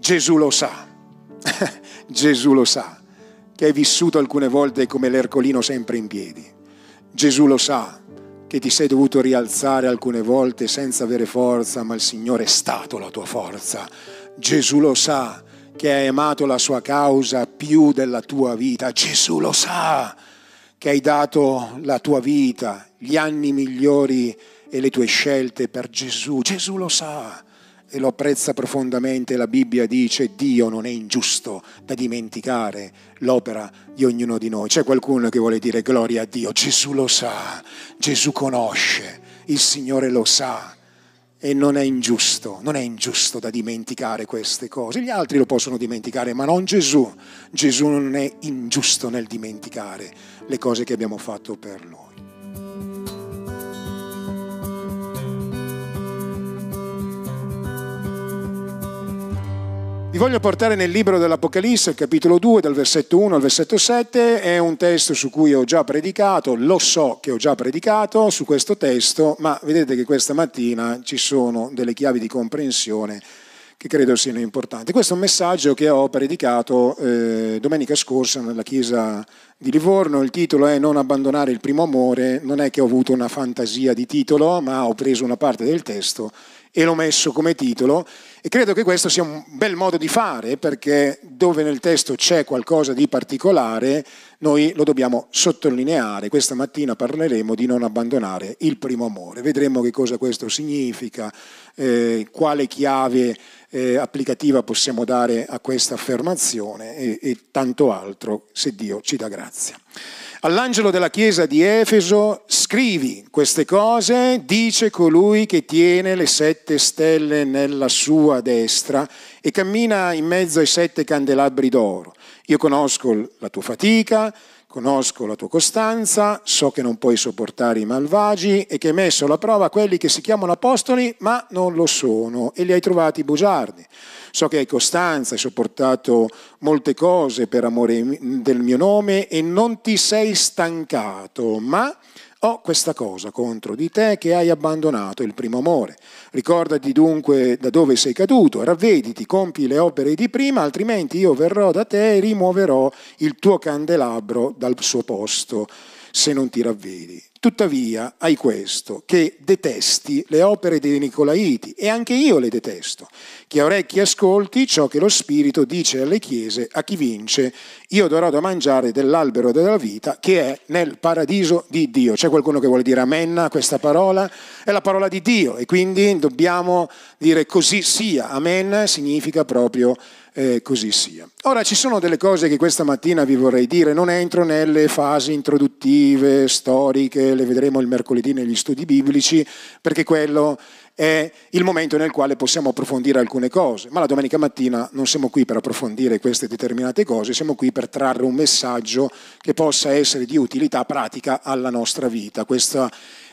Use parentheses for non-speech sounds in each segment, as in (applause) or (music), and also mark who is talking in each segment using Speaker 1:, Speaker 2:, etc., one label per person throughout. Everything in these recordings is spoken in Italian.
Speaker 1: Gesù lo sa, (laughs) Gesù lo sa, che hai vissuto alcune volte come l'ercolino sempre in piedi. Gesù lo sa che ti sei dovuto rialzare alcune volte senza avere forza, ma il Signore è stato la tua forza. Gesù lo sa che hai amato la sua causa più della tua vita. Gesù lo sa che hai dato la tua vita, gli anni migliori e le tue scelte per Gesù. Gesù lo sa e lo apprezza profondamente. La Bibbia dice Dio non è ingiusto da dimenticare l'opera di ognuno di noi. C'è qualcuno che vuole dire gloria a Dio? Gesù lo sa, Gesù conosce, il Signore lo sa. E non è ingiusto, non è ingiusto da dimenticare queste cose. Gli altri lo possono dimenticare, ma non Gesù. Gesù non è ingiusto nel dimenticare le cose che abbiamo fatto per Lui. Vi voglio portare nel libro dell'Apocalisse, capitolo 2, dal versetto 1 al versetto 7, è un testo su cui ho già predicato, lo so che ho già predicato su questo testo, ma vedete che questa mattina ci sono delle chiavi di comprensione che credo siano importanti. Questo è un messaggio che ho predicato eh, domenica scorsa nella chiesa di Livorno, il titolo è Non abbandonare il primo amore, non è che ho avuto una fantasia di titolo, ma ho preso una parte del testo e l'ho messo come titolo e credo che questo sia un bel modo di fare perché dove nel testo c'è qualcosa di particolare noi lo dobbiamo sottolineare. Questa mattina parleremo di non abbandonare il primo amore, vedremo che cosa questo significa, eh, quale chiave eh, applicativa possiamo dare a questa affermazione e, e tanto altro se Dio ci dà grazia. All'angelo della chiesa di Efeso scrivi queste cose, dice colui che tiene le sette stelle nella sua destra e cammina in mezzo ai sette candelabri d'oro. Io conosco la tua fatica, conosco la tua costanza, so che non puoi sopportare i malvagi e che hai messo alla prova quelli che si chiamano apostoli ma non lo sono e li hai trovati bugiardi. So che hai costanza, hai sopportato molte cose per amore del mio nome e non ti sei stancato, ma ho questa cosa contro di te che hai abbandonato il primo amore. Ricordati dunque da dove sei caduto, ravvediti, compi le opere di prima, altrimenti io verrò da te e rimuoverò il tuo candelabro dal suo posto se non ti ravvedi. Tuttavia hai questo, che detesti le opere dei Nicolaiti, e anche io le detesto. Chi ha orecchi ascolti ciò che lo Spirito dice alle chiese, a chi vince, io darò da mangiare dell'albero della vita che è nel paradiso di Dio. C'è qualcuno che vuole dire amen a questa parola? È la parola di Dio e quindi dobbiamo dire così sia. Amen significa proprio eh, così sia. Ora ci sono delle cose che questa mattina vi vorrei dire, non entro nelle fasi introduttive, storiche, le vedremo il mercoledì negli studi biblici, perché quello è il momento nel quale possiamo approfondire alcune cose, ma la domenica mattina non siamo qui per approfondire queste determinate cose, siamo qui per trarre un messaggio che possa essere di utilità pratica alla nostra vita. Questa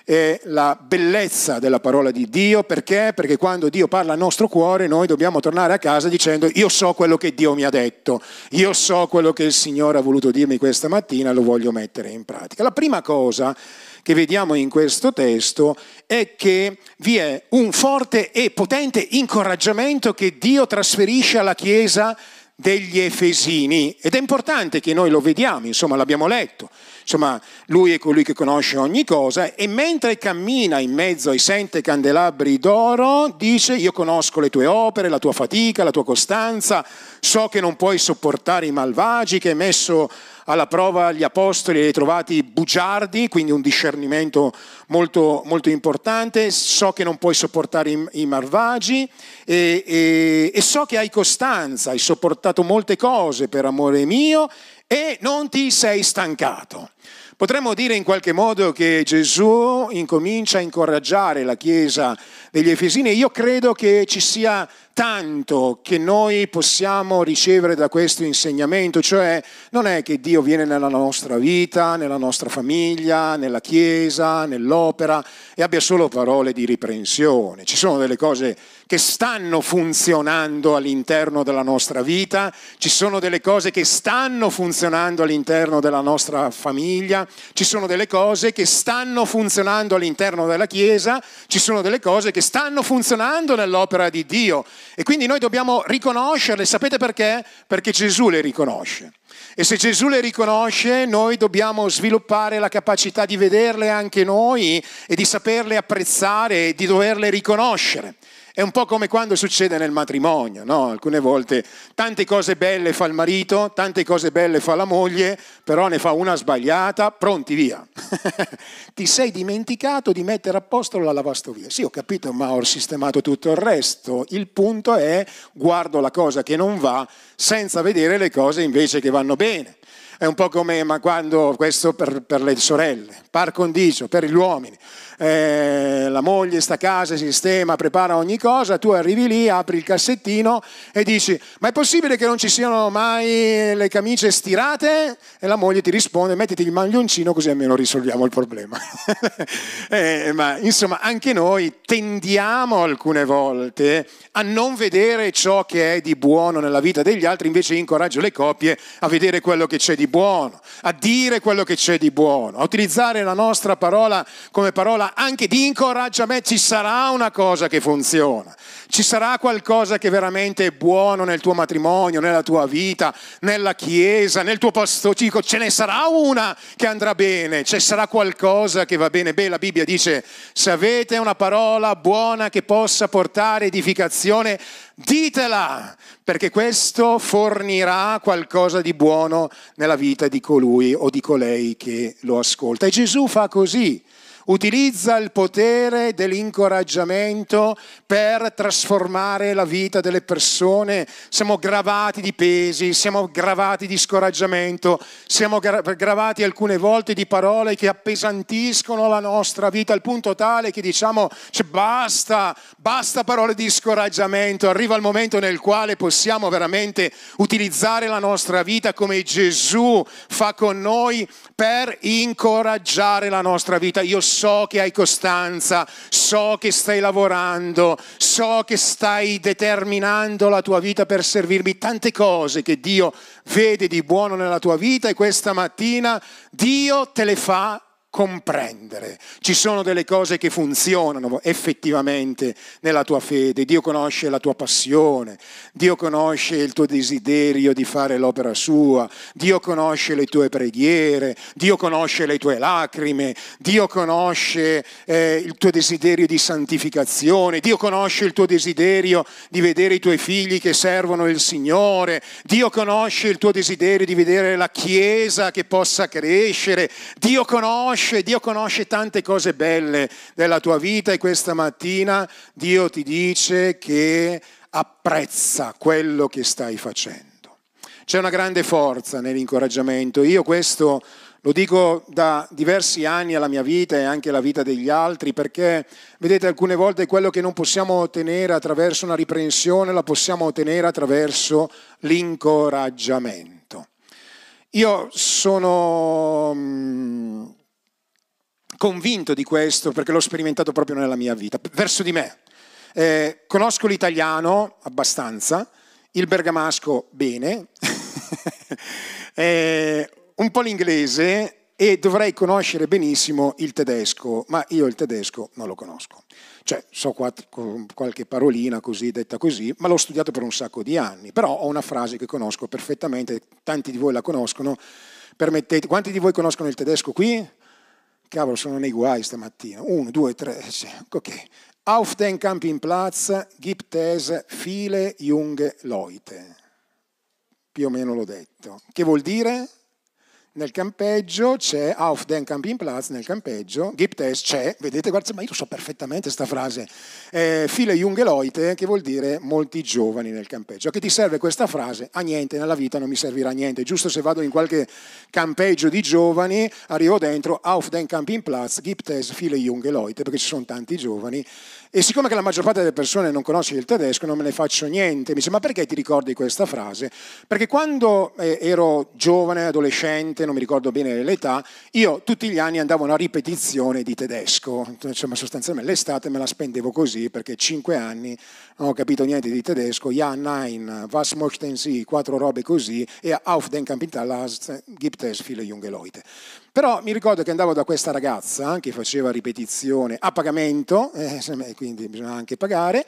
Speaker 1: è la bellezza della parola di Dio, perché? Perché quando Dio parla al nostro cuore noi dobbiamo tornare a casa dicendo io so quello che Dio mi ha detto, io so quello che il Signore ha voluto dirmi questa mattina, lo voglio mettere in pratica. La prima cosa che vediamo in questo testo è che vi è un forte e potente incoraggiamento che Dio trasferisce alla Chiesa degli Efesini ed è importante che noi lo vediamo, insomma l'abbiamo letto. Insomma, lui è colui che conosce ogni cosa e mentre cammina in mezzo ai sette candelabri d'oro dice io conosco le tue opere, la tua fatica, la tua costanza, so che non puoi sopportare i malvagi, che hai messo alla prova gli apostoli e li trovati bugiardi, quindi un discernimento molto, molto importante, so che non puoi sopportare i, i malvagi e, e, e so che hai costanza, hai sopportato molte cose per amore mio e non ti sei stancato. Potremmo dire in qualche modo che Gesù incomincia a incoraggiare la Chiesa degli Efesini e io credo che ci sia tanto che noi possiamo ricevere da questo insegnamento, cioè non è che Dio viene nella nostra vita, nella nostra famiglia, nella Chiesa, nell'opera e abbia solo parole di riprensione. Ci sono delle cose che stanno funzionando all'interno della nostra vita, ci sono delle cose che stanno funzionando all'interno della nostra famiglia, ci sono delle cose che stanno funzionando all'interno della Chiesa, ci sono delle cose che stanno funzionando nell'opera di Dio E quindi noi dobbiamo riconoscerle, sapete perché? Perché Gesù le riconosce. E se Gesù le riconosce, noi dobbiamo sviluppare la capacità di vederle anche noi e di saperle apprezzare e di doverle riconoscere. È un po' come quando succede nel matrimonio, no? Alcune volte tante cose belle fa il marito, tante cose belle fa la moglie, però ne fa una sbagliata, pronti via. (laughs) Ti sei dimenticato di mettere a posto la lavastoviglie. Sì, ho capito, ma ho sistemato tutto il resto. Il punto è guardo la cosa che non va senza vedere le cose invece che vanno bene. È un po' come ma quando questo per, per le sorelle, par condicio, per gli uomini eh, la moglie sta a casa, sistema, prepara ogni cosa, tu arrivi lì, apri il cassettino e dici ma è possibile che non ci siano mai le camicie stirate? E la moglie ti risponde mettiti il maglioncino così almeno risolviamo il problema. (laughs) eh, ma insomma anche noi tendiamo alcune volte a non vedere ciò che è di buono nella vita degli altri, invece incoraggio le coppie a vedere quello che c'è di buono, a dire quello che c'è di buono, a utilizzare la nostra parola come parola anche di incoraggiamento, ci sarà una cosa che funziona, ci sarà qualcosa che veramente è buono nel tuo matrimonio, nella tua vita, nella chiesa, nel tuo posto civico, ce ne sarà una che andrà bene, ci sarà qualcosa che va bene. Beh, la Bibbia dice, se avete una parola buona che possa portare edificazione, ditela, perché questo fornirà qualcosa di buono nella vita di colui o di colei che lo ascolta. E Gesù fa così utilizza il potere dell'incoraggiamento per trasformare la vita delle persone. Siamo gravati di pesi, siamo gravati di scoraggiamento, siamo gravati alcune volte di parole che appesantiscono la nostra vita al punto tale che diciamo cioè, basta, basta parole di scoraggiamento, arriva il momento nel quale possiamo veramente utilizzare la nostra vita come Gesù fa con noi per incoraggiare la nostra vita. Io so che hai costanza, so che stai lavorando, so che stai determinando la tua vita per servirmi, tante cose che Dio vede di buono nella tua vita e questa mattina Dio te le fa comprendere. Ci sono delle cose che funzionano effettivamente nella tua fede. Dio conosce la tua passione, Dio conosce il tuo desiderio di fare l'opera sua, Dio conosce le tue preghiere, Dio conosce le tue lacrime, Dio conosce eh, il tuo desiderio di santificazione, Dio conosce il tuo desiderio di vedere i tuoi figli che servono il Signore, Dio conosce il tuo desiderio di vedere la Chiesa che possa crescere, Dio conosce conosce, Dio conosce tante cose belle della tua vita e questa mattina Dio ti dice che apprezza quello che stai facendo. C'è una grande forza nell'incoraggiamento. Io questo lo dico da diversi anni alla mia vita e anche alla vita degli altri, perché vedete alcune volte quello che non possiamo ottenere attraverso una riprensione, la possiamo ottenere attraverso l'incoraggiamento. Io sono mm, convinto di questo perché l'ho sperimentato proprio nella mia vita, verso di me. Eh, conosco l'italiano abbastanza, il bergamasco bene, (laughs) eh, un po' l'inglese e dovrei conoscere benissimo il tedesco, ma io il tedesco non lo conosco. Cioè, so quattro, qualche parolina così, detta così, ma l'ho studiato per un sacco di anni. Però ho una frase che conosco perfettamente, tanti di voi la conoscono. Permettete, quanti di voi conoscono il tedesco qui? Cavolo, sono nei guai stamattina. Uno, due, tre. Ok. Auf den Campingplatz gibt es viele junge Leute. Più o meno l'ho detto. Che vuol dire? Nel campeggio c'è auf den Campingplatz, nel campeggio, gibt es, c'è, vedete, guarda, ma io so perfettamente questa frase, eh, viele junge Leute, che vuol dire molti giovani nel campeggio. A che ti serve questa frase? A niente, nella vita non mi servirà a niente, giusto se vado in qualche campeggio di giovani, arrivo dentro, auf den Campingplatz, gibt es viele junge Leute, perché ci sono tanti giovani, e siccome che la maggior parte delle persone non conosce il tedesco, non me ne faccio niente. Mi dice, ma perché ti ricordi questa frase? Perché quando eh, ero giovane, adolescente, non mi ricordo bene l'età, io tutti gli anni andavo a una ripetizione di tedesco. Insomma, sostanzialmente l'estate me la spendevo così, perché cinque anni non ho capito niente di tedesco. Ja, nein, was möchten Sie? Quattro robe così. E auf den Kapitalas gibt es viele junge Leute. Però mi ricordo che andavo da questa ragazza che faceva ripetizione a pagamento, eh, quindi bisogna anche pagare,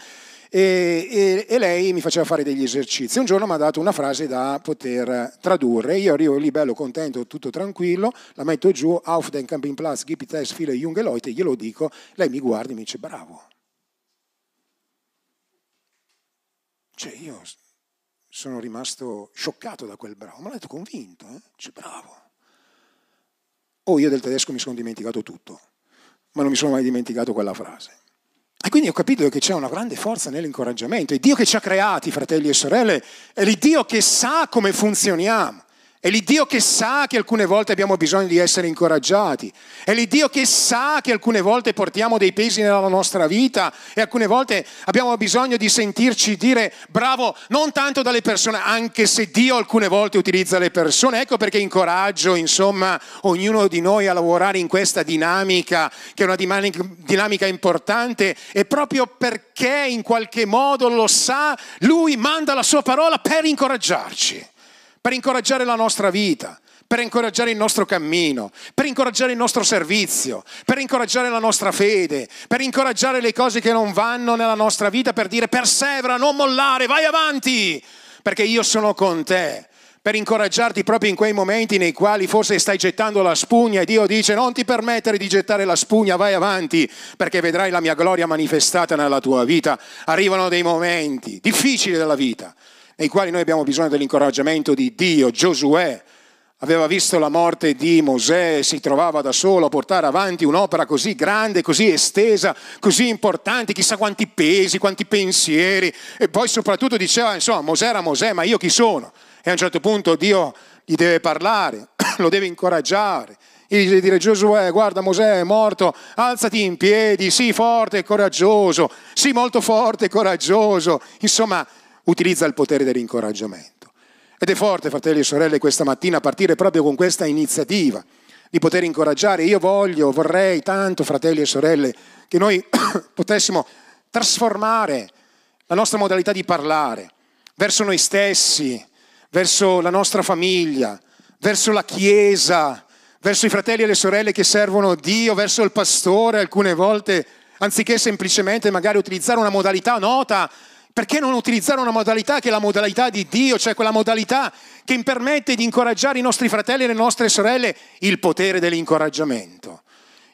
Speaker 1: e, e, e, lei mi faceva fare degli esercizi. Un giorno mi ha dato una frase da poter tradurre, io arrivo lì bello contento, tutto tranquillo, la metto giù, auf den Campingplatz gibt es viele junge Leute, glielo dico, lei mi guarda e mi dice bravo. Cioè io sono rimasto scioccato da quel bravo, ma l'ha detto convinto, eh? Dice bravo. Oh, io del tedesco mi sono dimenticato tutto, ma non mi sono mai dimenticato quella frase. E quindi ho capito che c'è una grande forza nell'incoraggiamento. È Dio che ci ha creati, fratelli e sorelle, è l'Iddio che sa come funzioniamo. È l'Iddio che sa che alcune volte abbiamo bisogno di essere incoraggiati. È l'Iddio che sa che alcune volte portiamo dei pesi nella nostra vita e alcune volte abbiamo bisogno di sentirci dire bravo non tanto dalle persone, anche se Dio alcune volte utilizza le persone. Ecco perché incoraggio, insomma, ognuno di noi a lavorare in questa dinamica, che è una dinamica importante, e proprio perché in qualche modo lo sa, Lui manda la sua parola per incoraggiarci per incoraggiare la nostra vita, per incoraggiare il nostro cammino, per incoraggiare il nostro servizio, per incoraggiare la nostra fede, per incoraggiare le cose che non vanno nella nostra vita, per dire persevera, non mollare, vai avanti, perché io sono con te per incoraggiarti proprio in quei momenti nei quali forse stai gettando la spugna e Dio dice non ti permettere di gettare la spugna, vai avanti perché vedrai la mia gloria manifestata nella tua vita. Arrivano dei momenti difficili della vita, nei quali noi abbiamo bisogno dell'incoraggiamento di Dio. Giosuè aveva visto la morte di Mosè e si trovava da solo a portare avanti un'opera così grande, così estesa, così importante, chissà quanti pesi, quanti pensieri. E poi soprattutto diceva, insomma, Mosè era Mosè, ma io chi sono? E a un certo punto Dio gli deve parlare, (clears throat) lo deve incoraggiare. Gli deve dire Giosuè, guarda Mosè è morto, alzati in piedi, sii forte e coraggioso, sii molto forte e coraggioso. Insomma, utilizza il potere dell'incoraggiamento. Ed è forte, fratelli e sorelle, questa mattina partire proprio con questa iniziativa di poter incoraggiare. Io voglio, vorrei tanto, fratelli e sorelle, che noi (coughs) potessimo trasformare la nostra modalità di parlare verso noi stessi, verso la nostra famiglia, verso la Chiesa, verso i fratelli e le sorelle che servono Dio, verso il pastore alcune volte, anziché semplicemente magari utilizzare una modalità nota perché non utilizzare una modalità che è la modalità di Dio, cioè quella modalità che permette di incoraggiare i nostri fratelli e le nostre sorelle, il potere dell'incoraggiamento.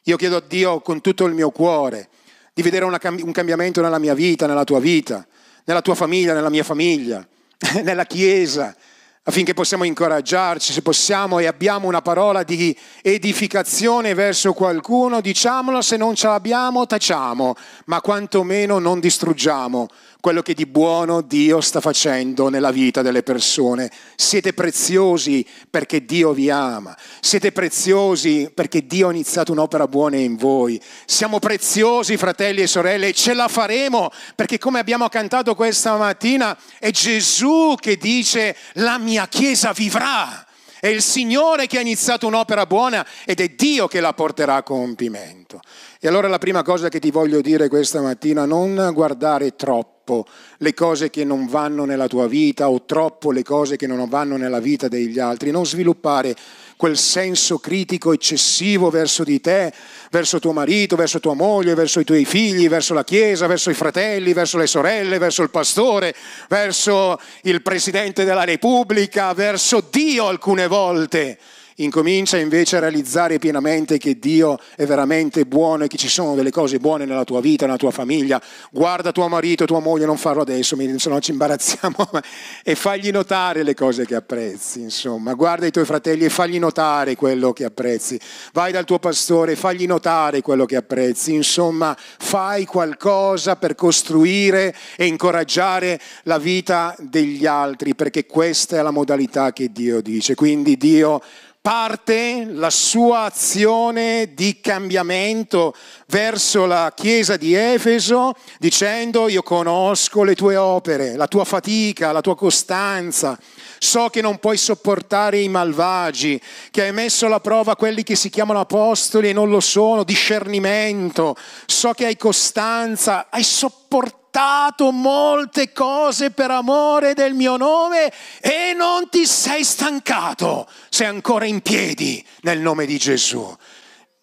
Speaker 1: Io chiedo a Dio con tutto il mio cuore di vedere una, un cambiamento nella mia vita, nella tua vita, nella tua famiglia, nella mia famiglia, (laughs) nella Chiesa, affinché possiamo incoraggiarci, se possiamo e abbiamo una parola di edificazione verso qualcuno, diciamolo, se non ce l'abbiamo, tacciamo, ma quantomeno non distruggiamo quello che di buono Dio sta facendo nella vita delle persone. Siete preziosi perché Dio vi ama, siete preziosi perché Dio ha iniziato un'opera buona in voi. Siamo preziosi, fratelli e sorelle, e ce la faremo perché come abbiamo cantato questa mattina è Gesù che dice la mia Chiesa vivrà. È il Signore che ha iniziato un'opera buona ed è Dio che la porterà a compimento. E allora la prima cosa che ti voglio dire questa mattina, non guardare troppo troppo le cose che non vanno nella tua vita o troppo le cose che non vanno nella vita degli altri, non sviluppare quel senso critico eccessivo verso di te, verso tuo marito, verso tua moglie, verso i tuoi figli, verso la Chiesa, verso i fratelli, verso le sorelle, verso il pastore, verso il Presidente della Repubblica, verso Dio alcune volte incomincia invece a realizzare pienamente che Dio è veramente buono e che ci sono delle cose buone nella tua vita, nella tua famiglia. Guarda tuo marito, tua moglie, non farlo adesso, se no ci imbarazziamo, (laughs) e fagli notare le cose che apprezzi, insomma. Guarda i tuoi fratelli e fagli notare quello che apprezzi. Vai dal tuo pastore e fagli notare quello che apprezzi. Insomma, fai qualcosa per costruire e incoraggiare la vita degli altri, perché questa è la modalità che Dio dice. Quindi Dio parte la sua azione di cambiamento verso la chiesa di Efeso dicendo io conosco le tue opere, la tua fatica, la tua costanza, so che non puoi sopportare i malvagi, che hai messo alla prova quelli che si chiamano apostoli e non lo sono, discernimento, so che hai costanza, hai sopportato sopportato molte cose per amore del mio nome e non ti sei stancato. Sei ancora in piedi nel nome di Gesù.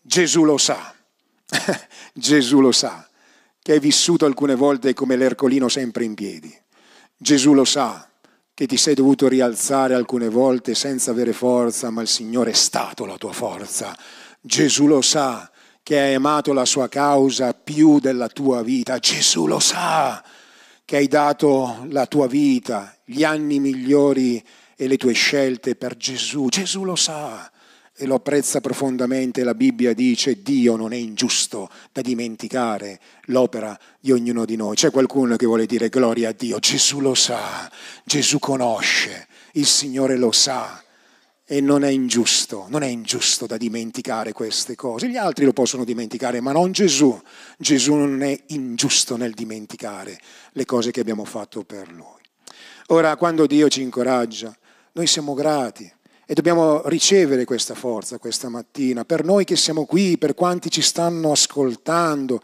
Speaker 1: Gesù lo sa. (laughs) Gesù lo sa che hai vissuto alcune volte come l'ercolino sempre in piedi. Gesù lo sa che ti sei dovuto rialzare alcune volte senza avere forza, ma il Signore è stato la tua forza. Gesù lo sa che hai amato la sua causa più della tua vita. Gesù lo sa che hai dato la tua vita, gli anni migliori e le tue scelte per Gesù. Gesù lo sa e lo apprezza profondamente. La Bibbia dice Dio non è ingiusto da dimenticare l'opera di ognuno di noi. C'è qualcuno che vuole dire gloria a Dio. Gesù lo sa, Gesù conosce, il Signore lo sa e non è ingiusto, non è ingiusto da dimenticare queste cose. Gli altri lo possono dimenticare, ma non Gesù. Gesù non è ingiusto nel dimenticare le cose che abbiamo fatto per Lui. Ora, quando Dio ci incoraggia, noi siamo grati e dobbiamo ricevere questa forza questa mattina, per noi che siamo qui, per quanti ci stanno ascoltando,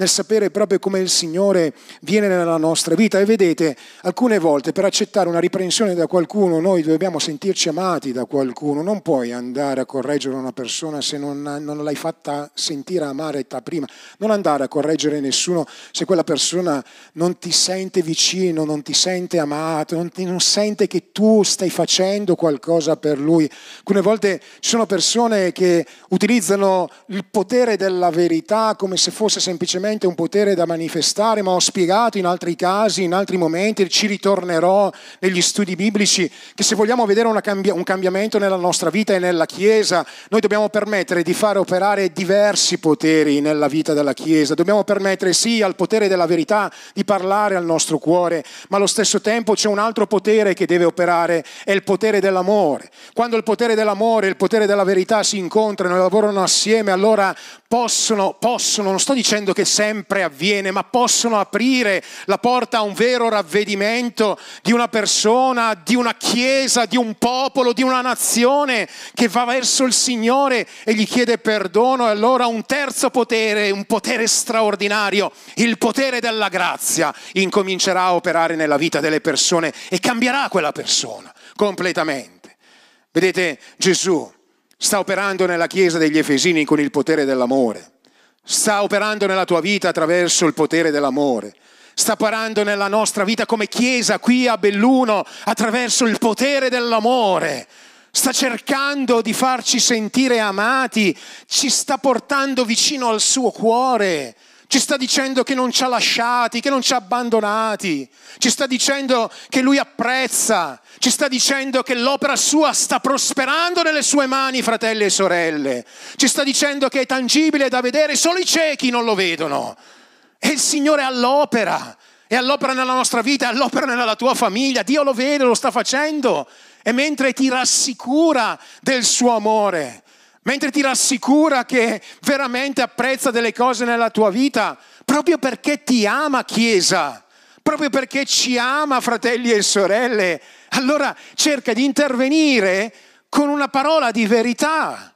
Speaker 1: nel sapere proprio come il Signore viene nella nostra vita. E vedete, alcune volte per accettare una riprensione da qualcuno noi dobbiamo sentirci amati da qualcuno. Non puoi andare a correggere una persona se non, non l'hai fatta sentire amare da prima. Non andare a correggere nessuno se quella persona non ti sente vicino, non ti sente amato, non, ti, non sente che tu stai facendo qualcosa per lui. Alcune volte ci sono persone che utilizzano il potere della verità come se fosse semplicemente semplicemente un potere da manifestare, ma ho spiegato in altri casi, in altri momenti, ci ritornerò negli studi biblici, che se vogliamo vedere cambia- un cambiamento nella nostra vita e nella Chiesa, noi dobbiamo permettere di fare operare diversi poteri nella vita della Chiesa, dobbiamo permettere sì al potere della verità di parlare al nostro cuore, ma allo stesso tempo c'è un altro potere che deve operare, è il potere dell'amore. Quando il potere dell'amore e il potere della verità si incontrano e lavorano assieme, allora possono, possono, non sto dicendo che sempre avviene, ma possono aprire la porta a un vero ravvedimento di una persona, di una chiesa, di un popolo, di una nazione che va verso il Signore e gli chiede perdono. E allora un terzo potere, un potere straordinario, il potere della grazia, incomincerà a operare nella vita delle persone e cambierà quella persona completamente. Vedete, Gesù sta operando nella Chiesa degli Efesini con il potere dell'amore, sta operando nella tua vita attraverso il potere dell'amore, sta operando nella nostra vita come Chiesa qui a Belluno attraverso il potere dell'amore. Sta cercando di farci sentire amati, ci sta portando vicino al suo cuore, ci sta dicendo che non ci ha lasciati, che non ci ha abbandonati, ci sta dicendo che lui apprezza, ci sta dicendo che l'opera sua sta prosperando nelle sue mani, fratelli e sorelle, ci sta dicendo che è tangibile da vedere, solo i ciechi non lo vedono. E il Signore è all'opera, è all'opera nella nostra vita, è all'opera nella tua famiglia, Dio lo vede, lo sta facendo. E mentre ti rassicura del suo amore, mentre ti rassicura che veramente apprezza delle cose nella tua vita, proprio perché ti ama Chiesa, proprio perché ci ama fratelli e sorelle, allora cerca di intervenire con una parola di verità.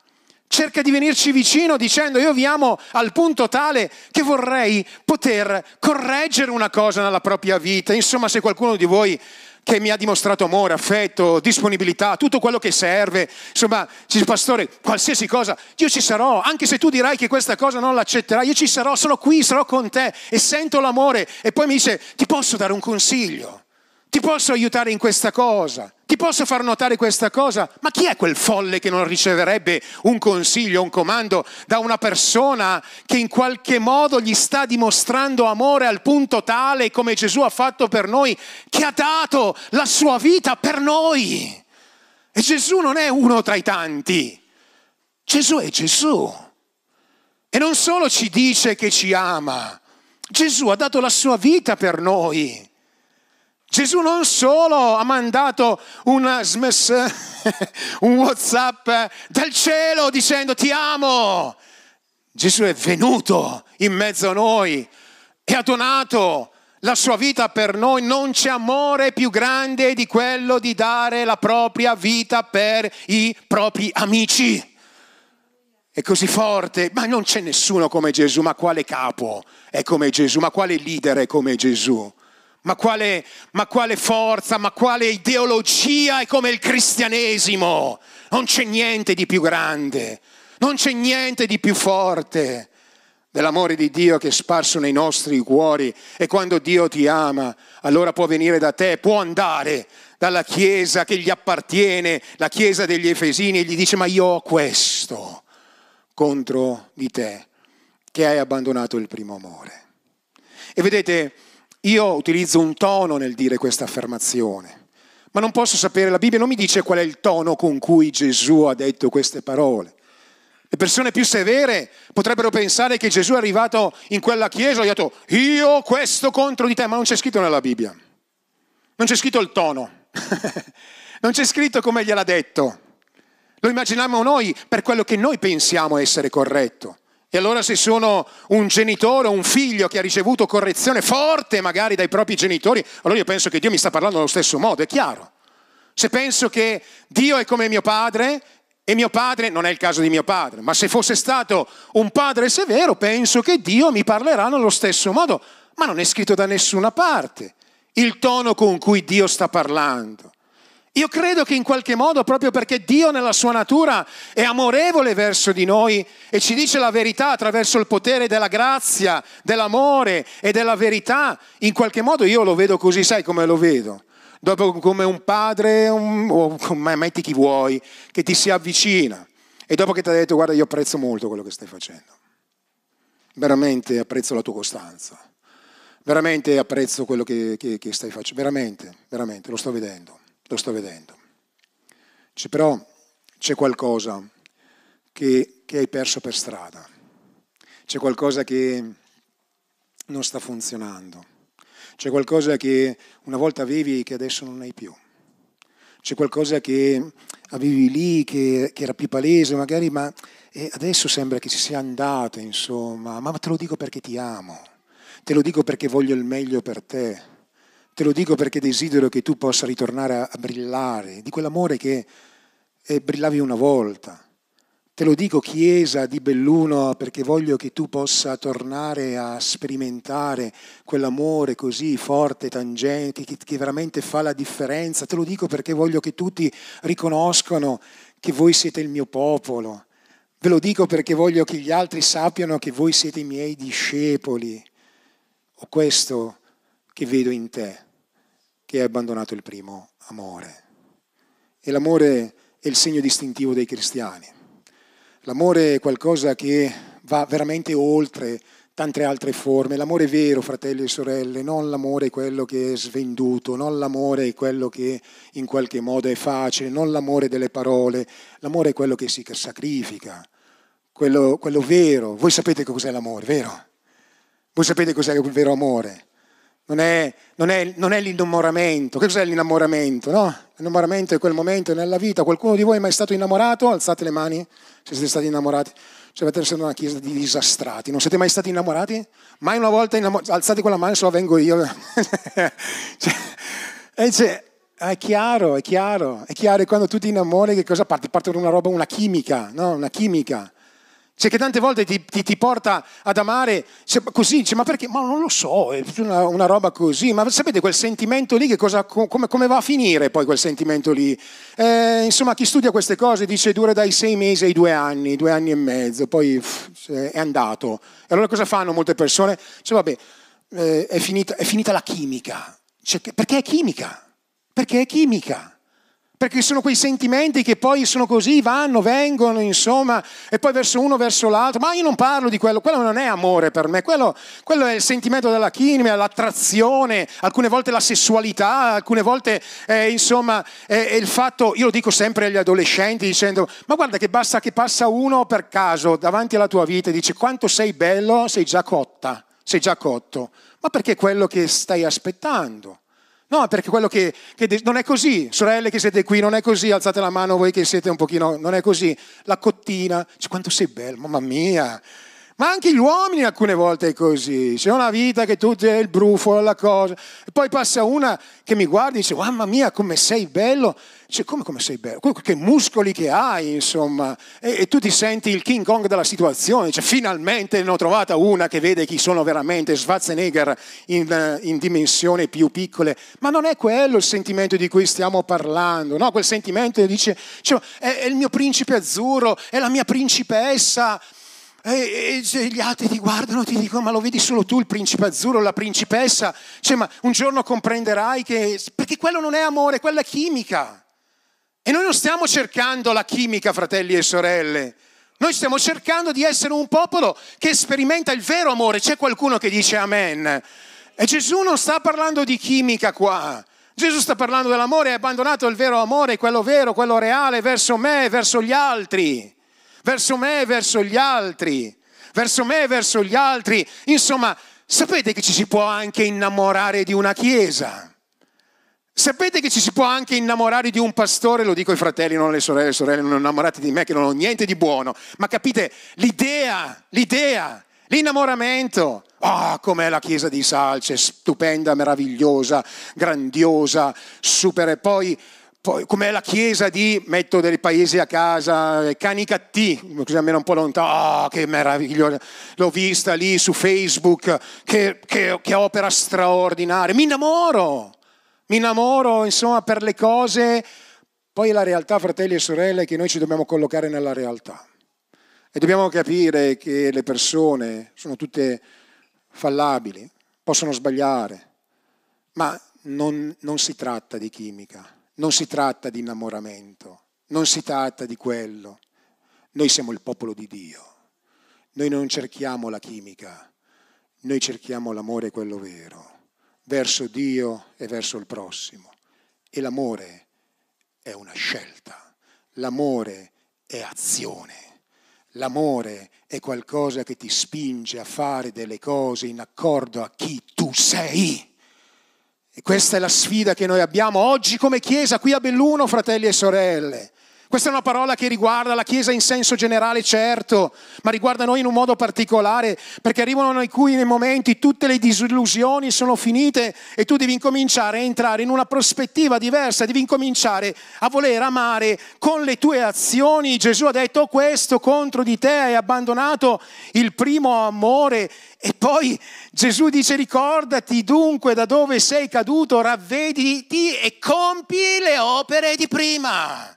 Speaker 1: Cerca di venirci vicino dicendo io vi amo al punto tale che vorrei poter correggere una cosa nella propria vita. Insomma, se qualcuno di voi che mi ha dimostrato amore, affetto, disponibilità, tutto quello che serve. Insomma, pastore, qualsiasi cosa, io ci sarò, anche se tu dirai che questa cosa non l'accetterai, io ci sarò, sono qui, sarò con te e sento l'amore. E poi mi dice, ti posso dare un consiglio? Ti posso aiutare in questa cosa? Ti posso far notare questa cosa? Ma chi è quel folle che non riceverebbe un consiglio, un comando da una persona che in qualche modo gli sta dimostrando amore al punto tale come Gesù ha fatto per noi, che ha dato la sua vita per noi? E Gesù non è uno tra i tanti. Gesù è Gesù. E non solo ci dice che ci ama, Gesù ha dato la sua vita per noi. Gesù non solo ha mandato un sms, (laughs) un whatsapp dal cielo dicendo ti amo, Gesù è venuto in mezzo a noi e ha donato la sua vita per noi, non c'è amore più grande di quello di dare la propria vita per i propri amici. È così forte, ma non c'è nessuno come Gesù, ma quale capo è come Gesù, ma quale leader è come Gesù? Ma quale, ma quale, forza, ma quale ideologia è come il cristianesimo? Non c'è niente di più grande, non c'è niente di più forte. dell'amore di Dio che è sparso nei nostri cuori e quando Dio ti ama, allora può venire da te, può andare dalla chiesa che gli appartiene, la chiesa degli Efesini, e gli dice ma io ho questo contro di te, che hai abbandonato il primo amore. E vedete, io utilizzo un tono nel dire questa affermazione, ma non posso sapere, la Bibbia non mi dice qual è il tono con cui Gesù ha detto queste parole. Le persone più severe potrebbero pensare che Gesù è arrivato in quella chiesa e ha detto io questo contro di te, ma non c'è scritto nella Bibbia. Non c'è scritto il tono, (laughs) non c'è scritto come gliel'ha detto. Lo immaginiamo noi per quello che noi pensiamo essere corretto. E allora se sono un genitore o un figlio che ha ricevuto correzione forte magari dai propri genitori, allora io penso che Dio mi sta parlando allo stesso modo, è chiaro. Se penso che Dio è come mio padre e mio padre non è il caso di mio padre, ma se fosse stato un padre severo, penso che Dio mi parlerà nello stesso modo, ma non è scritto da nessuna parte il tono con cui Dio sta parlando. Io credo che in qualche modo, proprio perché Dio nella sua natura è amorevole verso di noi e ci dice la verità attraverso il potere della grazia, dell'amore e della verità, in qualche modo io lo vedo così, sai come lo vedo? dopo come un padre un, o metti chi vuoi, che ti si avvicina e dopo che ti ha detto guarda io apprezzo molto quello che stai facendo, veramente apprezzo la tua costanza, veramente apprezzo quello che, che, che stai facendo, veramente, veramente, lo sto vedendo, lo sto vedendo. C'è, però c'è qualcosa che, che hai perso per strada, c'è qualcosa che non sta funzionando c'è qualcosa che una volta avevi che adesso non hai più. C'è qualcosa che avevi lì che, che era più palese magari, ma adesso sembra che ci sia andata, insomma. Ma te lo dico perché ti amo. Te lo dico perché voglio il meglio per te. Te lo dico perché desidero che tu possa ritornare a, brillare di quell'amore che eh, brillavi una volta. Te lo dico Chiesa di Belluno perché voglio che tu possa tornare a sperimentare quell'amore così forte, tangente, che, che, veramente fa la differenza. Te lo dico perché voglio che tutti riconoscano che voi siete il mio popolo. Ve lo dico perché voglio che gli altri sappiano che voi siete i miei discepoli. Ho questo che vedo in te, che hai abbandonato il primo amore. E l'amore è il segno distintivo dei cristiani. L'amore è qualcosa che va veramente oltre tante altre forme. L'amore vero, fratelli e sorelle, non l'amore quello che è svenduto, non l'amore quello che in qualche modo è facile, non l'amore delle parole, l'amore è quello che si sacrifica, quello, quello vero. Voi sapete cos'è l'amore, vero? Voi sapete cos'è il vero amore? Non è, non, è, non è, l'innamoramento. Che cos'è l'innamoramento? No? L'innamoramento è quel momento nella vita. Qualcuno di voi è mai stato innamorato? Alzate le mani se siete stati innamorati. Cioè, avete essere una chiesa di disastrati. Non siete mai stati innamorati? Mai una volta innamorati? Alzate quella mano, se la vengo io. (laughs) cioè, cioè, è chiaro, è chiaro. È chiaro, e quando tu ti innamori, che cosa parte? Parte una roba, una chimica, no? Una chimica. Cioè che tante volte ti, ti, ti porta ad amare cioè, così, dice, ma perché? Ma non lo so, è una, una, roba così, ma sapete quel sentimento lì, cosa, come, come, va a finire poi quel sentimento lì? Eh, insomma, chi studia queste cose dice dura dai sei mesi ai due anni, due anni e mezzo, poi pff, è andato. E allora cosa fanno molte persone? Cioè, vabbè, eh, è, finita, è, finita, la chimica. Cioè, perché è chimica? Perché è chimica perché sono quei sentimenti che poi sono così, vanno, vengono, insomma, e poi verso uno, verso l'altro. Ma io non parlo di quello, quello non è amore per me, quello, quello è il sentimento della chimica, l'attrazione, alcune volte la sessualità, alcune volte, eh, insomma, è, è il fatto, io lo dico sempre agli adolescenti dicendo, ma guarda che basta che passa uno per caso davanti alla tua vita e dice quanto sei bello, sei già cotta, sei già cotto, ma perché è quello che stai aspettando. No, perché quello che, che, non è così. Sorelle che siete qui, non è così. Alzate la mano voi che siete un pochino, non è così. La cottina, dice, quanto sei bello, mamma mia. Ma anche gli uomini alcune volte è così. C'è una vita che tu sei il brufolo, la cosa. E poi passa una che mi guarda e dice, mamma mia, come sei bello. Dice, come, come sei bello? Che muscoli che hai, insomma. E, e, tu ti senti il King Kong della situazione. Dice, finalmente ne ho trovata una che vede chi sono veramente, Schwarzenegger in, in dimensioni più piccole. Ma non è quello il sentimento di cui stiamo parlando. No, quel sentimento dice, cioè, è, è il mio principe azzurro, è la mia principessa E, e, gli altri ti guardano ti dicono ma lo vedi solo tu il principe azzurro, la principessa, cioè ma un giorno comprenderai che, perché quello non è amore, quella è chimica. E noi non stiamo cercando la chimica, fratelli e sorelle, noi stiamo cercando di essere un popolo che sperimenta il vero amore, c'è qualcuno che dice amen. E Gesù non sta parlando di chimica qua. Gesù sta parlando dell'amore, ha abbandonato il vero amore, quello vero, quello reale, verso me, verso gli altri verso me e verso gli altri, verso me e verso gli altri. Insomma, sapete che ci si può anche innamorare di una chiesa. Sapete che ci si può anche innamorare di un pastore, lo dico ai fratelli, non alle sorelle, le sorelle non innamorate di me che non ho niente di buono, ma capite l'idea, l'idea, l'innamoramento. Ah, oh, com'è la chiesa di Salce, stupenda, meravigliosa, grandiosa, super. E poi poi, com'è la chiesa di metto dei paesi a casa, cani cattivi, così almeno un po' lontano, oh, che meravigliosa, l'ho vista lì su Facebook, che, che, che opera straordinaria, mi innamoro, mi innamoro insomma per le cose, poi la realtà fratelli e sorelle è che noi ci dobbiamo collocare nella realtà. E dobbiamo capire che le persone sono tutte fallabili, possono sbagliare, ma non, non si tratta di chimica non si tratta di innamoramento, non si tratta di quello. Noi siamo il popolo di Dio. Noi non cerchiamo la chimica, noi cerchiamo l'amore quello vero, verso Dio e verso il prossimo. E l'amore è una scelta, l'amore è azione, l'amore è qualcosa che ti spinge a fare delle cose in accordo a chi tu sei. E questa è la sfida che noi abbiamo oggi come Chiesa qui a Belluno, fratelli e sorelle. Questa è una parola che riguarda la Chiesa in senso generale, certo, ma riguarda noi in un modo particolare, perché arrivano in cui nei momenti tutte le disillusioni sono finite e tu devi incominciare a entrare in una prospettiva diversa, devi incominciare a voler amare con le tue azioni. Gesù ha detto questo contro di te, hai abbandonato il primo amore e poi Gesù dice ricordati dunque da dove sei caduto, ravvediti e compi le opere di prima.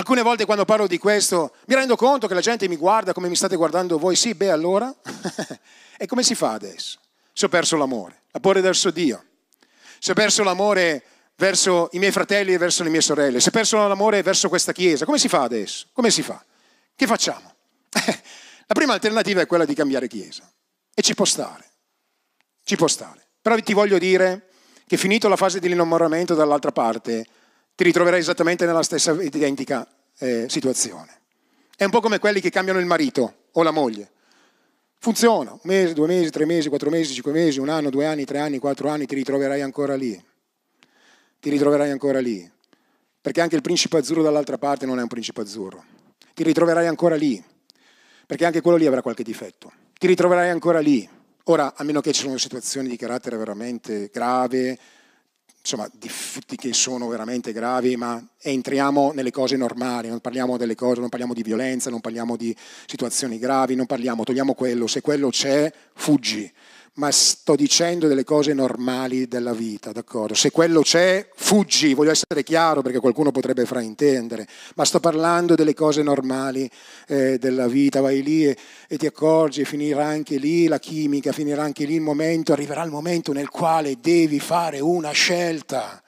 Speaker 1: Alcune volte quando parlo di questo mi rendo conto che la gente mi guarda come mi state guardando voi, sì, beh allora? (laughs) e come si fa adesso? Se ho perso l'amore, l'amore verso Dio, se ho perso l'amore verso i miei fratelli e verso le mie sorelle, se ho perso l'amore verso questa chiesa, come si fa adesso? Come si fa? Che facciamo? (laughs) La prima alternativa è quella di cambiare chiesa e ci può stare, ci può stare. Però ti voglio dire che finito la fase dell'innamoramento dall'altra parte, ti ritroverai esattamente nella stessa identica eh, situazione. È un po' come quelli che cambiano il marito o la moglie. Funziona, un mese, due mesi, tre mesi, quattro mesi, cinque mesi, un anno, due anni, tre anni, quattro anni, ti ritroverai ancora lì. Ti ritroverai ancora lì. Perché anche il principe azzurro dall'altra parte non è un principe azzurro. Ti ritroverai ancora lì perché anche quello lì avrà qualche difetto. Ti ritroverai ancora lì. Ora, a meno che ci siano situazioni di carattere veramente grave, insomma, che sono veramente gravi, ma entriamo nelle cose normali, non parliamo delle cose, non parliamo di violenza, non parliamo di situazioni gravi, non parliamo, togliamo quello, se quello c'è, fuggi ma sto dicendo delle cose normali della vita, d'accordo? Se quello c'è, fuggi, voglio essere chiaro perché qualcuno potrebbe fraintendere, ma sto parlando delle cose normali eh, della vita, vai lì e, e ti accorgi, finirà anche lì la chimica, finirà anche lì il momento, arriverà il momento nel quale devi fare una scelta,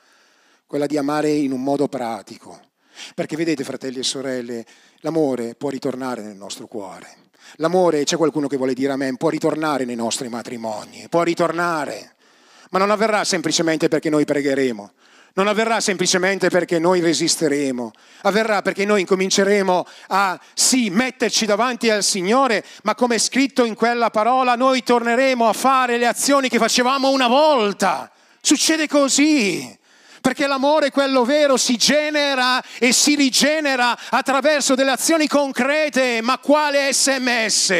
Speaker 1: quella di amare in un modo pratico. Perché vedete, fratelli e sorelle, l'amore può ritornare nel nostro cuore L'amore, c'è qualcuno che vuole dire amen, può ritornare nei nostri matrimoni, può ritornare, ma non avverrà semplicemente perché noi pregheremo, non avverrà semplicemente perché noi resisteremo, avverrà perché noi incominceremo a sì metterci davanti al Signore, ma come è scritto in quella parola, noi torneremo a fare le azioni che facevamo una volta. Succede così perché l'amore, quello vero, si genera e si rigenera attraverso delle azioni concrete, ma quale sms?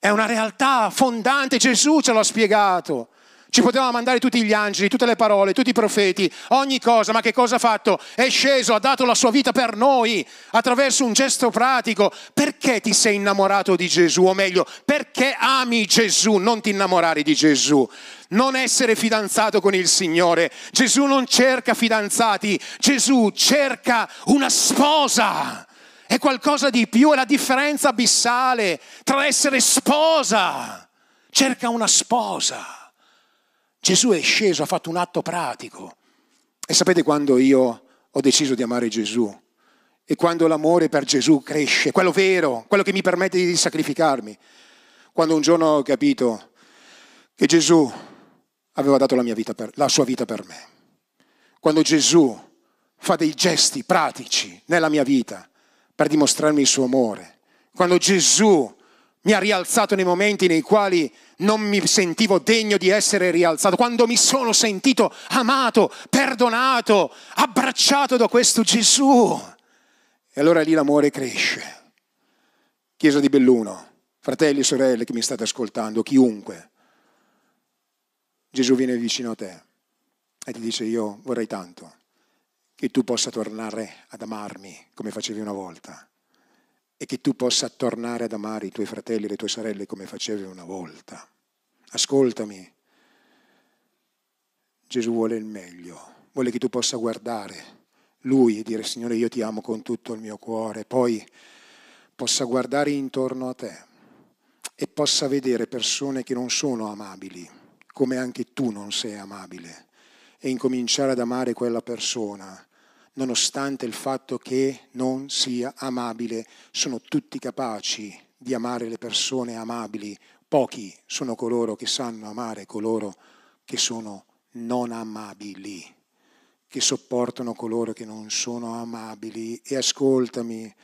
Speaker 1: È una realtà fondante, Gesù ce l'ha spiegato. Ci poteva mandare tutti gli angeli, tutte le parole, tutti i profeti, ogni cosa, ma che cosa ha fatto? È sceso, ha dato la sua vita per noi attraverso un gesto pratico. Perché ti sei innamorato di Gesù? O meglio, perché ami Gesù? Non ti innamorare di Gesù. Non essere fidanzato con il Signore. Gesù non cerca fidanzati, Gesù cerca una sposa. è qualcosa di più, è la differenza abissale tra essere sposa. Cerca una sposa. Gesù è sceso, ha fatto un atto pratico. E sapete quando io ho deciso di amare Gesù? E quando l'amore per Gesù cresce, quello vero, quello che mi permette di sacrificarmi. Quando un giorno ho capito che Gesù aveva dato la, per, la sua vita per me. Quando Gesù fa dei gesti pratici nella mia vita per dimostrarmi il suo amore. Quando Gesù mi ha rialzato nei momenti nei quali non mi sentivo degno di essere rialzato, quando mi sono sentito amato, perdonato, abbracciato da questo Gesù. E allora lì l'amore cresce. Chiesa di Belluno, fratelli e sorelle che mi state ascoltando, chiunque, Gesù viene vicino a te e ti dice io vorrei tanto che tu possa tornare ad amarmi come facevi una volta e che tu possa tornare ad amare i tuoi fratelli e le tue sorelle come facevi una volta. Ascoltami, Gesù vuole il meglio, vuole che tu possa guardare Lui e dire Signore io ti amo con tutto il mio cuore, poi possa guardare intorno a te e possa vedere persone che non sono amabili, come anche tu non sei amabile, e incominciare ad amare quella persona nonostante il fatto che non sia amabile, sono tutti capaci di amare le persone amabili, pochi sono coloro che sanno amare coloro che sono non amabili, che sopportano coloro che non sono amabili. E ascoltami,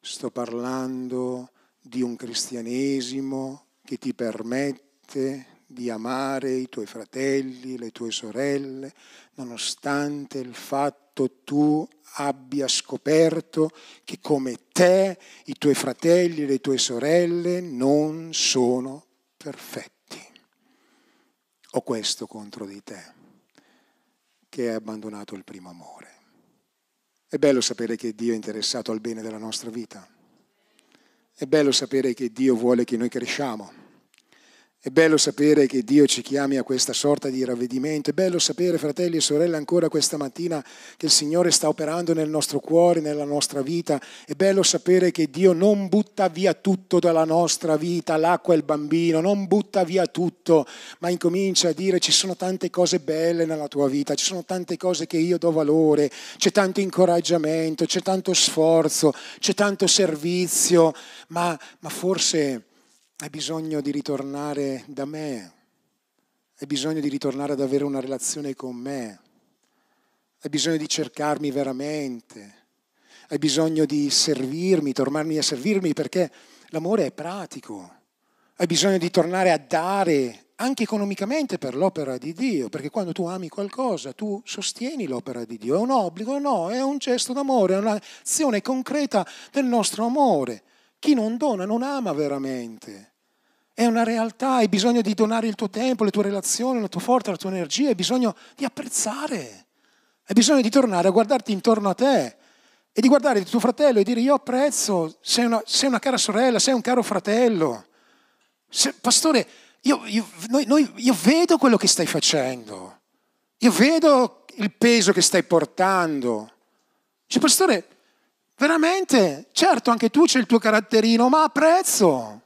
Speaker 1: sto parlando di un cristianesimo che ti permette di amare i tuoi fratelli, le tue sorelle, nonostante il fatto tu abbia scoperto che come te i tuoi fratelli le tue sorelle non sono perfetti. Ho questo contro di te, che hai abbandonato il primo amore. È bello sapere che Dio è interessato al bene della nostra vita. È bello sapere che Dio vuole che noi cresciamo è bello sapere che Dio ci chiami a questa sorta di ravvedimento. È bello sapere, fratelli e sorelle, ancora questa mattina che il Signore sta operando nel nostro cuore, nella nostra vita. È bello sapere che Dio non butta via tutto dalla nostra vita, l'acqua e il bambino, non butta via tutto, ma incomincia a dire ci sono tante cose belle nella tua vita, ci sono tante cose che io do valore, c'è tanto incoraggiamento, c'è tanto sforzo, c'è tanto servizio, ma, ma forse hai bisogno di ritornare da me, hai bisogno di ritornare ad avere una relazione con me, hai bisogno di cercarmi veramente, hai bisogno di servirmi, tornarmi a servirmi perché l'amore è pratico, hai bisogno di tornare a dare anche economicamente per l'opera di Dio, perché quando tu ami qualcosa tu sostieni l'opera di Dio, è un obbligo, no, è un gesto d'amore, è un'azione concreta del nostro amore. Chi non dona non ama veramente. È una realtà, hai bisogno di donare il tuo tempo, le tue relazioni, la tua forza, la tua energia, hai bisogno di apprezzare, hai bisogno di tornare a guardarti intorno a te e di guardare il tuo fratello e dire io apprezzo, sei una, sei una cara sorella, sei un caro fratello. Se, pastore, io, io, noi, noi, io vedo quello che stai facendo, io vedo il peso che stai portando. Cioè, pastore, veramente, certo, anche tu c'è il tuo caratterino, ma apprezzo.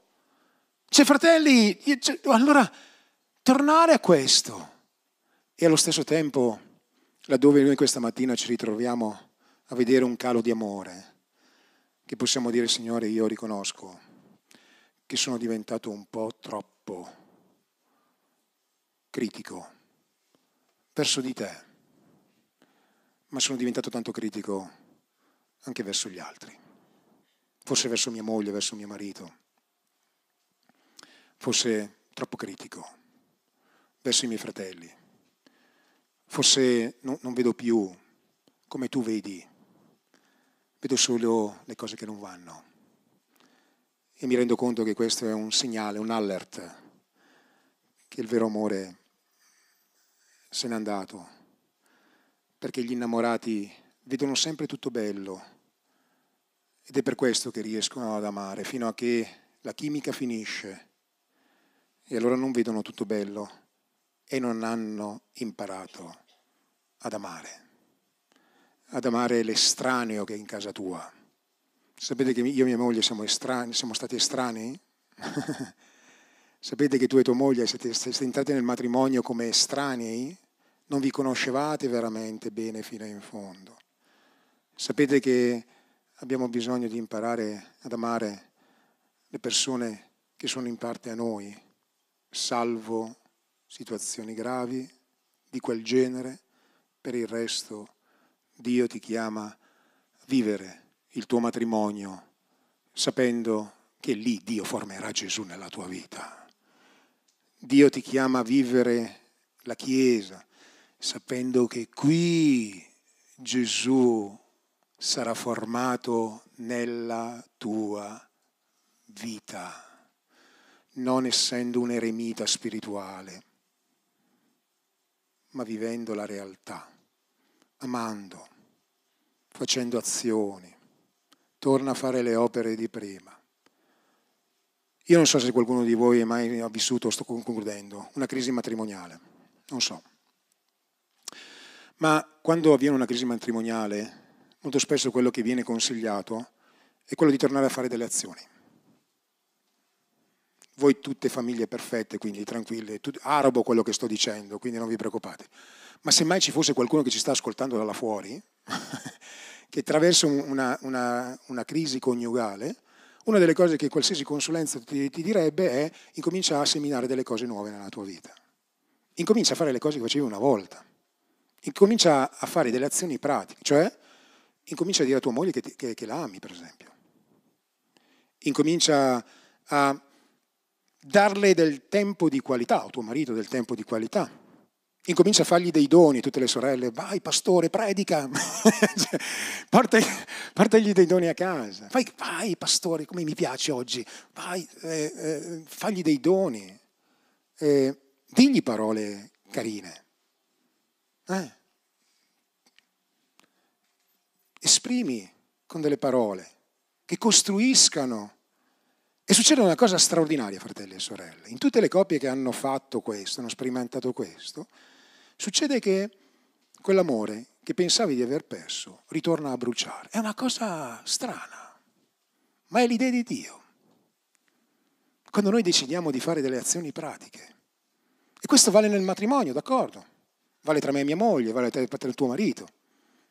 Speaker 1: Cioè, fratelli, cioè, allora tornare a questo e allo stesso tempo, laddove noi questa mattina ci ritroviamo a vedere un calo di amore, che possiamo dire, Signore, io riconosco che sono diventato un po' troppo critico verso di te, ma sono diventato tanto critico anche verso gli altri, forse verso mia moglie, verso mio marito. Fosse troppo critico verso i miei fratelli, forse no, non vedo più come tu vedi, vedo solo le cose che non vanno. E mi rendo conto che questo è un segnale, un alert, che il vero amore se n'è andato, perché gli innamorati vedono sempre tutto bello ed è per questo che riescono ad amare, fino a che la chimica finisce e allora non vedono tutto bello e non hanno imparato ad amare, ad amare l'estraneo che è in casa tua, Sapete che io e mia moglie siamo, estranei, siamo stati estranei? (laughs) Sapete che tu e tua moglie siete, siete entrati nel matrimonio come estranei? Non vi conoscevate veramente bene fino in fondo. Sapete che abbiamo bisogno di imparare ad amare le persone che sono in parte a noi, salvo situazioni gravi di quel genere. Per il resto Dio ti chiama a vivere il tuo matrimonio sapendo che lì Dio formerà Gesù nella tua vita. Dio ti chiama a vivere la Chiesa sapendo che qui Gesù sarà formato nella tua vita, non essendo un eremita spirituale, ma vivendo la realtà, amando, facendo azioni. Torna a fare le opere di prima. Io non so se qualcuno di voi mai vissuto, sto concludendo, una crisi matrimoniale, non so. Ma quando avviene una crisi matrimoniale, molto spesso quello che viene consigliato è quello di tornare a fare delle azioni. Voi tutte famiglie perfette, quindi tranquille, tut- arabo quello che sto dicendo, quindi non vi preoccupate. Ma se mai ci fosse qualcuno che ci sta ascoltando da là fuori, (laughs) che attraverso una, una, una, crisi coniugale, una delle cose che qualsiasi consulenza ti, ti direbbe è incomincia a seminare delle cose nuove nella tua vita. Incomincia a fare le cose che facevi una volta. Incomincia a fare delle azioni pratiche, cioè incomincia a dire a tua moglie che, ti, che, che la ami, per esempio. Incomincia a darle del tempo di qualità, o tuo marito del tempo di qualità. Incomincia a fargli dei doni, tutte le sorelle, vai pastore, predica, (laughs) cioè, portagli, portagli, dei doni a casa, vai, vai pastore, come mi piace oggi, vai, eh, eh, fagli dei doni, eh, digli parole carine. Eh? Esprimi con delle parole che costruiscano. E succede una cosa straordinaria, fratelli e sorelle. In tutte le coppie che hanno fatto questo, hanno sperimentato questo, succede che quell'amore che pensavi di aver perso ritorna a bruciare. È una cosa strana, ma è l'idea di Dio. Quando noi decidiamo di fare delle azioni pratiche, e questo vale nel matrimonio, d'accordo? Vale tra me e mia moglie, vale tra il tuo marito.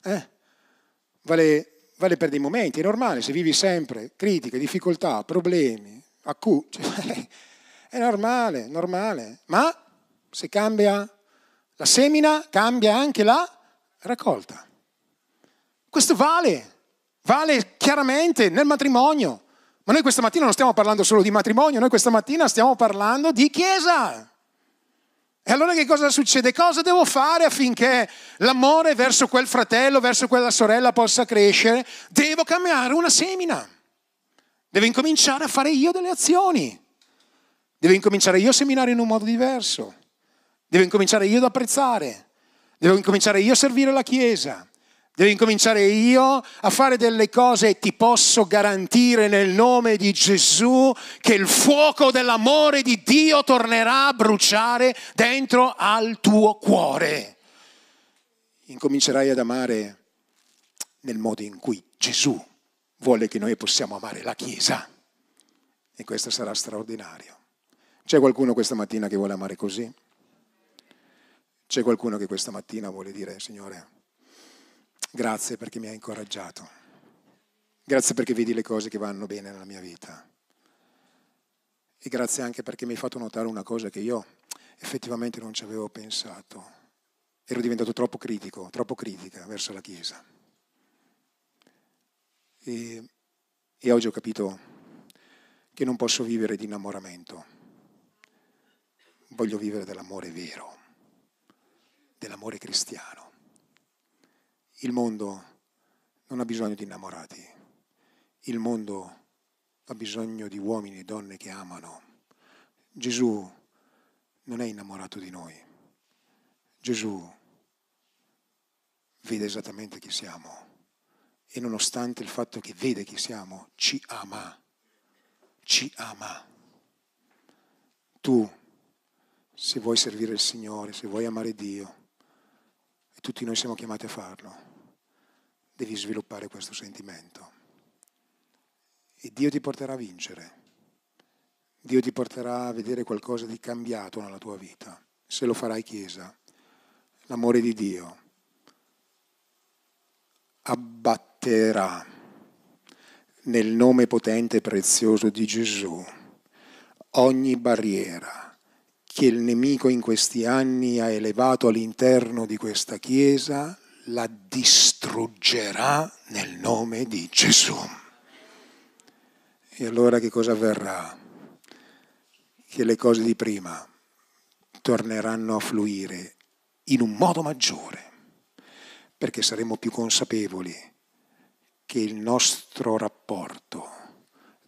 Speaker 1: Eh? Vale, vale per dei momenti, è normale, se vivi sempre critiche, difficoltà, problemi, accu, (laughs) cioè, è normale, normale, ma se cambia la semina, cambia anche la raccolta. Questo vale, vale chiaramente nel matrimonio. Ma noi questa mattina non stiamo parlando solo di matrimonio, noi questa mattina stiamo parlando di chiesa. E allora che cosa succede? Cosa devo fare affinché l'amore verso quel fratello, verso quella sorella possa crescere? Devo cambiare una semina. Devo incominciare a fare io delle azioni. Devo incominciare io a seminare in un modo diverso. Devo incominciare io ad apprezzare. Devo incominciare io a servire la Chiesa. Devi incominciare io a fare delle cose e ti posso garantire nel nome di Gesù che il fuoco dell'amore di Dio tornerà a bruciare dentro al tuo cuore. Incomincerai ad amare nel modo in cui Gesù vuole che noi possiamo amare la Chiesa. E questo sarà straordinario. C'è qualcuno questa mattina che vuole amare così? C'è qualcuno che questa mattina vuole dire, Signore, Grazie perché mi hai incoraggiato. Grazie perché vedi le cose che vanno bene nella mia vita. E grazie anche perché mi hai fatto notare una cosa che io effettivamente non ci avevo pensato. Ero diventato troppo critico, troppo critica verso la Chiesa. E, e oggi ho capito che non posso vivere di innamoramento. Voglio vivere dell'amore vero, dell'amore cristiano. Il mondo non ha bisogno di innamorati, il mondo ha bisogno di uomini e donne che amano. Gesù non è innamorato di noi, Gesù vede esattamente chi siamo e nonostante il fatto che vede chi siamo, ci ama, ci ama. Tu, se vuoi servire il Signore, se vuoi amare Dio, e tutti noi siamo chiamati a farlo, devi sviluppare questo sentimento. e Dio ti porterà a vincere. Dio ti porterà a vedere qualcosa di cambiato nella tua vita, se lo farai Chiesa. L'amore di Dio abbatterà nel nome potente e prezioso di Gesù ogni barriera che il nemico in questi anni ha elevato all'interno di questa Chiesa, la distruggerà nel nome di Gesù. E allora che cosa avverrà? Che le cose di prima torneranno a fluire in un modo maggiore, perché saremo più consapevoli che il nostro rapporto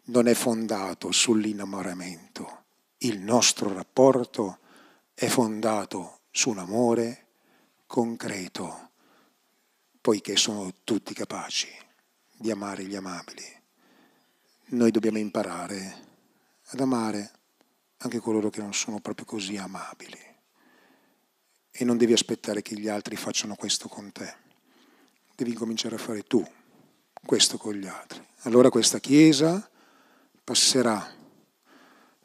Speaker 1: non è fondato sull'innamoramento, il nostro rapporto è fondato su un amore concreto, poiché sono tutti capaci di amare gli amabili. Noi dobbiamo imparare ad amare anche coloro che non sono proprio così amabili. E non devi aspettare che gli altri facciano questo con te. Devi cominciare a fare tu questo con gli altri. Allora questa Chiesa passerà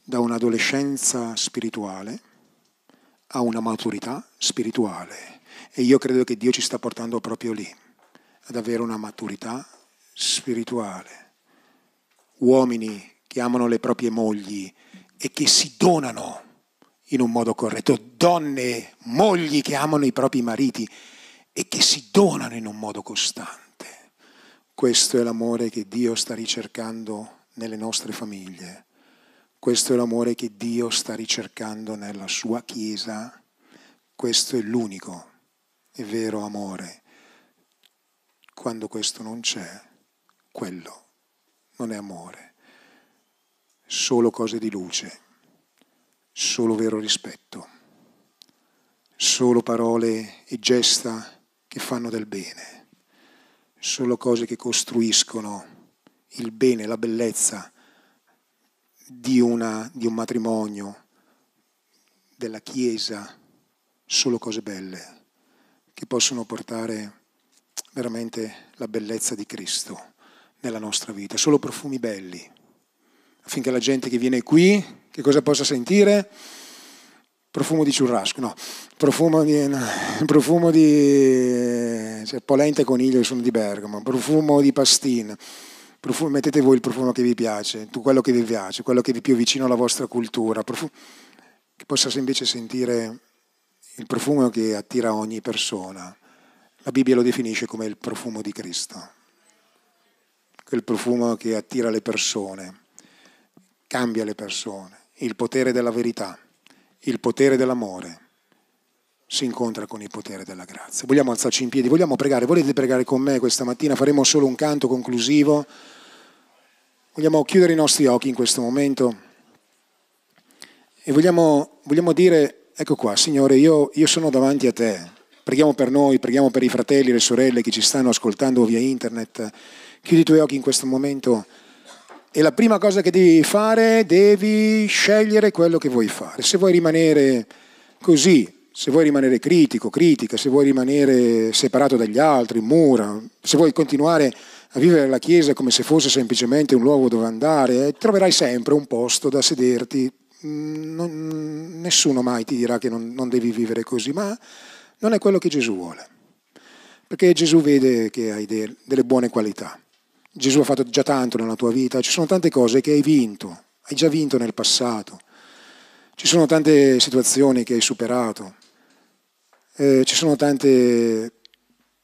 Speaker 1: da un'adolescenza spirituale a una maturità spirituale e io credo che Dio ci sta portando proprio lì, ad avere una maturità spirituale. Uomini che amano le proprie mogli e che si donano in un modo corretto, donne, mogli che amano i propri mariti e che si donano in un modo costante. Questo è l'amore che Dio sta ricercando nelle nostre famiglie. Questo è l'amore che Dio sta ricercando nella sua Chiesa. Questo è l'unico e vero amore. Quando questo non c'è, quello non è amore. Solo cose di luce, solo vero rispetto, solo parole e gesta che fanno del bene, solo cose che costruiscono il bene, la bellezza di, una, di un matrimonio, della Chiesa, solo cose belle che possono portare veramente la bellezza di Cristo nella nostra vita, solo profumi belli, affinché la gente che viene qui, che cosa possa sentire? Profumo di churrasco, no, profumo di, no, (laughs) profumo di cioè, polenta e coniglio sono di Bergamo, profumo di pastina, profumo, mettete voi il profumo che vi piace, quello che vi piace, quello che è più vicino alla vostra cultura, profumo, che possa invece sentire il profumo che attira ogni persona. La Bibbia lo definisce come il profumo di Cristo, quel profumo che attira le persone, cambia le persone, il potere della verità, il potere dell'amore si incontra con il potere della grazia. Vogliamo alzarci in piedi, vogliamo pregare, volete pregare con me questa mattina? Faremo solo un canto conclusivo. Vogliamo chiudere i nostri occhi in questo momento e vogliamo, vogliamo dire Ecco qua, Signore, io, io sono davanti a te. Preghiamo per noi, preghiamo per i fratelli e le sorelle che ci stanno ascoltando via internet. Chiudi i tuoi occhi in questo momento e la prima cosa che devi fare, devi scegliere quello che vuoi fare. Se vuoi rimanere così, se vuoi rimanere critico, critica, se vuoi rimanere separato dagli altri, mura, se vuoi continuare a vivere la Chiesa come se fosse semplicemente un luogo dove andare, troverai sempre un posto da sederti non, nessuno mai ti dirà che non, non devi vivere così, ma non è quello che Gesù vuole. Perché Gesù vede che hai de, delle buone qualità. Gesù ha fatto già tanto nella tua vita, ci sono tante cose che hai vinto, hai già vinto nel passato, ci sono tante situazioni che hai superato, eh, ci sono tante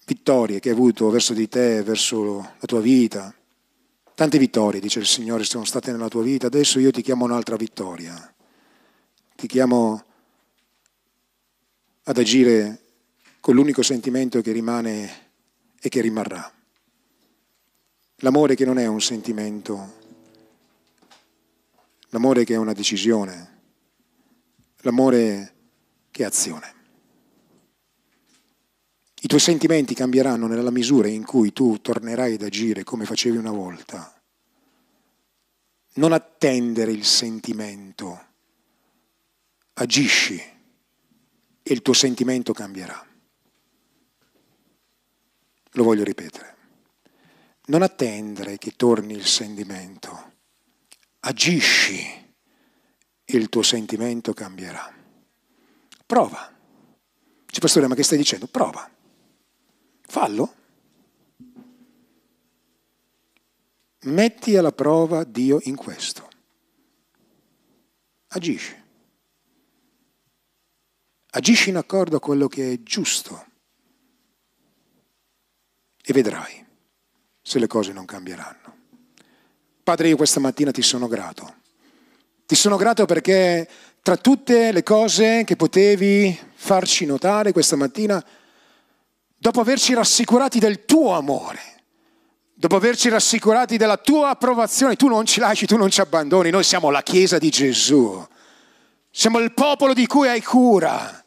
Speaker 1: vittorie che hai avuto verso di te, verso la tua vita, Tante vittorie, dice il Signore, sono state nella tua vita, adesso io ti chiamo un'altra vittoria. Ti chiamo ad agire con l'unico sentimento che rimane e che rimarrà. L'amore che non è un sentimento, l'amore che è una decisione, l'amore che è azione. I tuoi sentimenti cambieranno nella misura in cui tu tornerai ad agire come facevi una volta. Non attendere il sentimento, agisci e il tuo sentimento cambierà. Lo voglio ripetere. Non attendere che torni il sentimento. Agisci e il tuo sentimento cambierà. Prova. Ci pastore, ma che stai dicendo? Prova. Fallo. Metti alla prova Dio in questo. Agisci. Agisci in accordo a quello che è giusto e vedrai se le cose non cambieranno. Padre, io questa mattina ti sono grato. Ti sono grato perché tra tutte le cose che potevi farci notare questa mattina, dopo averci rassicurati del tuo amore, dopo averci rassicurati della tua approvazione, tu non ci lasci, tu non ci abbandoni, noi siamo la Chiesa di Gesù, siamo il popolo di cui hai cura.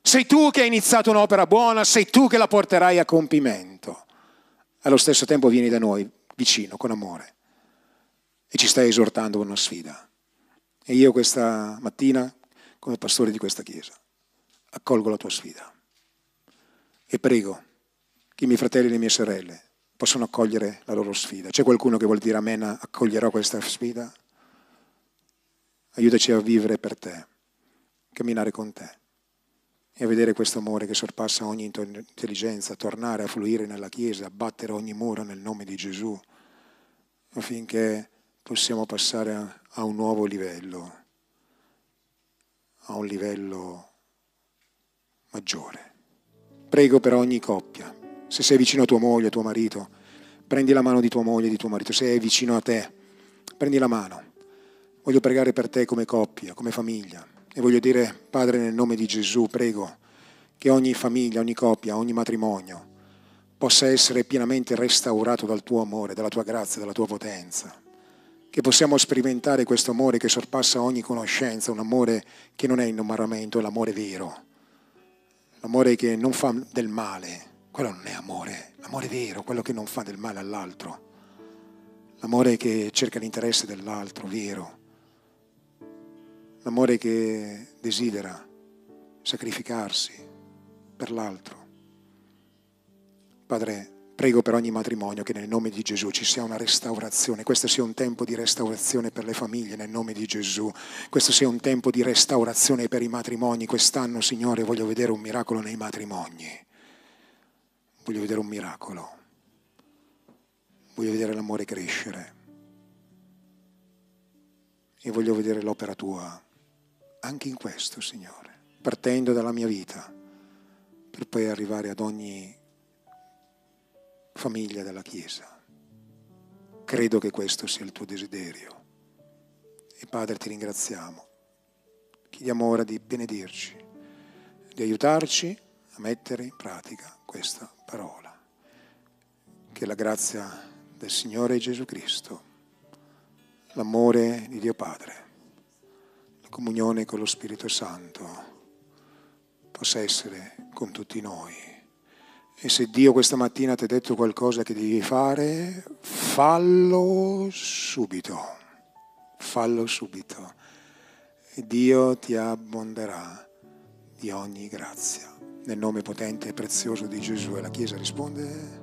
Speaker 1: Sei tu che hai iniziato un'opera buona, sei tu che la porterai a compimento. Allo stesso tempo vieni da noi, vicino, con amore, e ci stai esortando con una sfida. E io questa mattina, come pastore di questa Chiesa, accolgo la tua sfida. E prego che i miei fratelli e le mie sorelle possano accogliere la loro sfida. C'è qualcuno che vuol dire amen, accoglierò questa sfida? Aiutaci a vivere per te, camminare con te e a vedere questo amore che sorpassa ogni intelligenza, tornare a fluire nella Chiesa, abbattere ogni muro nel nome di Gesù, affinché possiamo passare a, a un nuovo livello, a un livello maggiore. Prego per ogni coppia, se sei vicino a tua moglie, a tuo marito, prendi la mano di tua moglie, di tuo marito, se è vicino a te, prendi la mano. Voglio pregare per te come coppia, come famiglia. E voglio dire, Padre, nel nome di Gesù, prego che ogni famiglia, ogni coppia, ogni matrimonio possa essere pienamente restaurato dal tuo amore, dalla tua grazia, dalla tua potenza. Che possiamo sperimentare questo amore che sorpassa ogni conoscenza, un amore che non è innamoramento, è l'amore vero. L'amore che non fa del male, quello non è amore, l'amore vero, quello che non fa del male all'altro. L'amore che cerca l'interesse dell'altro, vero l'amore che desidera sacrificarsi per l'altro. Padre, prego per ogni matrimonio che nel nome di Gesù ci sia una restaurazione, questo sia un tempo di restaurazione per le famiglie nel nome di Gesù, questo sia un tempo di restaurazione per i matrimoni. Quest'anno, Signore, voglio vedere un miracolo nei matrimoni, voglio vedere un miracolo, voglio vedere l'amore crescere. E voglio vedere l'opera tua anche in questo, Signore, partendo dalla mia vita, per poi arrivare ad ogni famiglia della Chiesa. Credo che questo sia il tuo desiderio. E Padre ti ringraziamo. Chiediamo ora di benedirci, di aiutarci a mettere in pratica questa parola. Che la grazia del Signore Gesù Cristo, l'amore di Dio Padre, comunione con lo Spirito Santo possa essere con tutti noi. E se Dio questa mattina ti ha detto qualcosa che devi fare, fallo subito, fallo subito. E Dio ti abbonderà di ogni grazia. Nel nome potente e prezioso di Gesù. E la Chiesa risponde...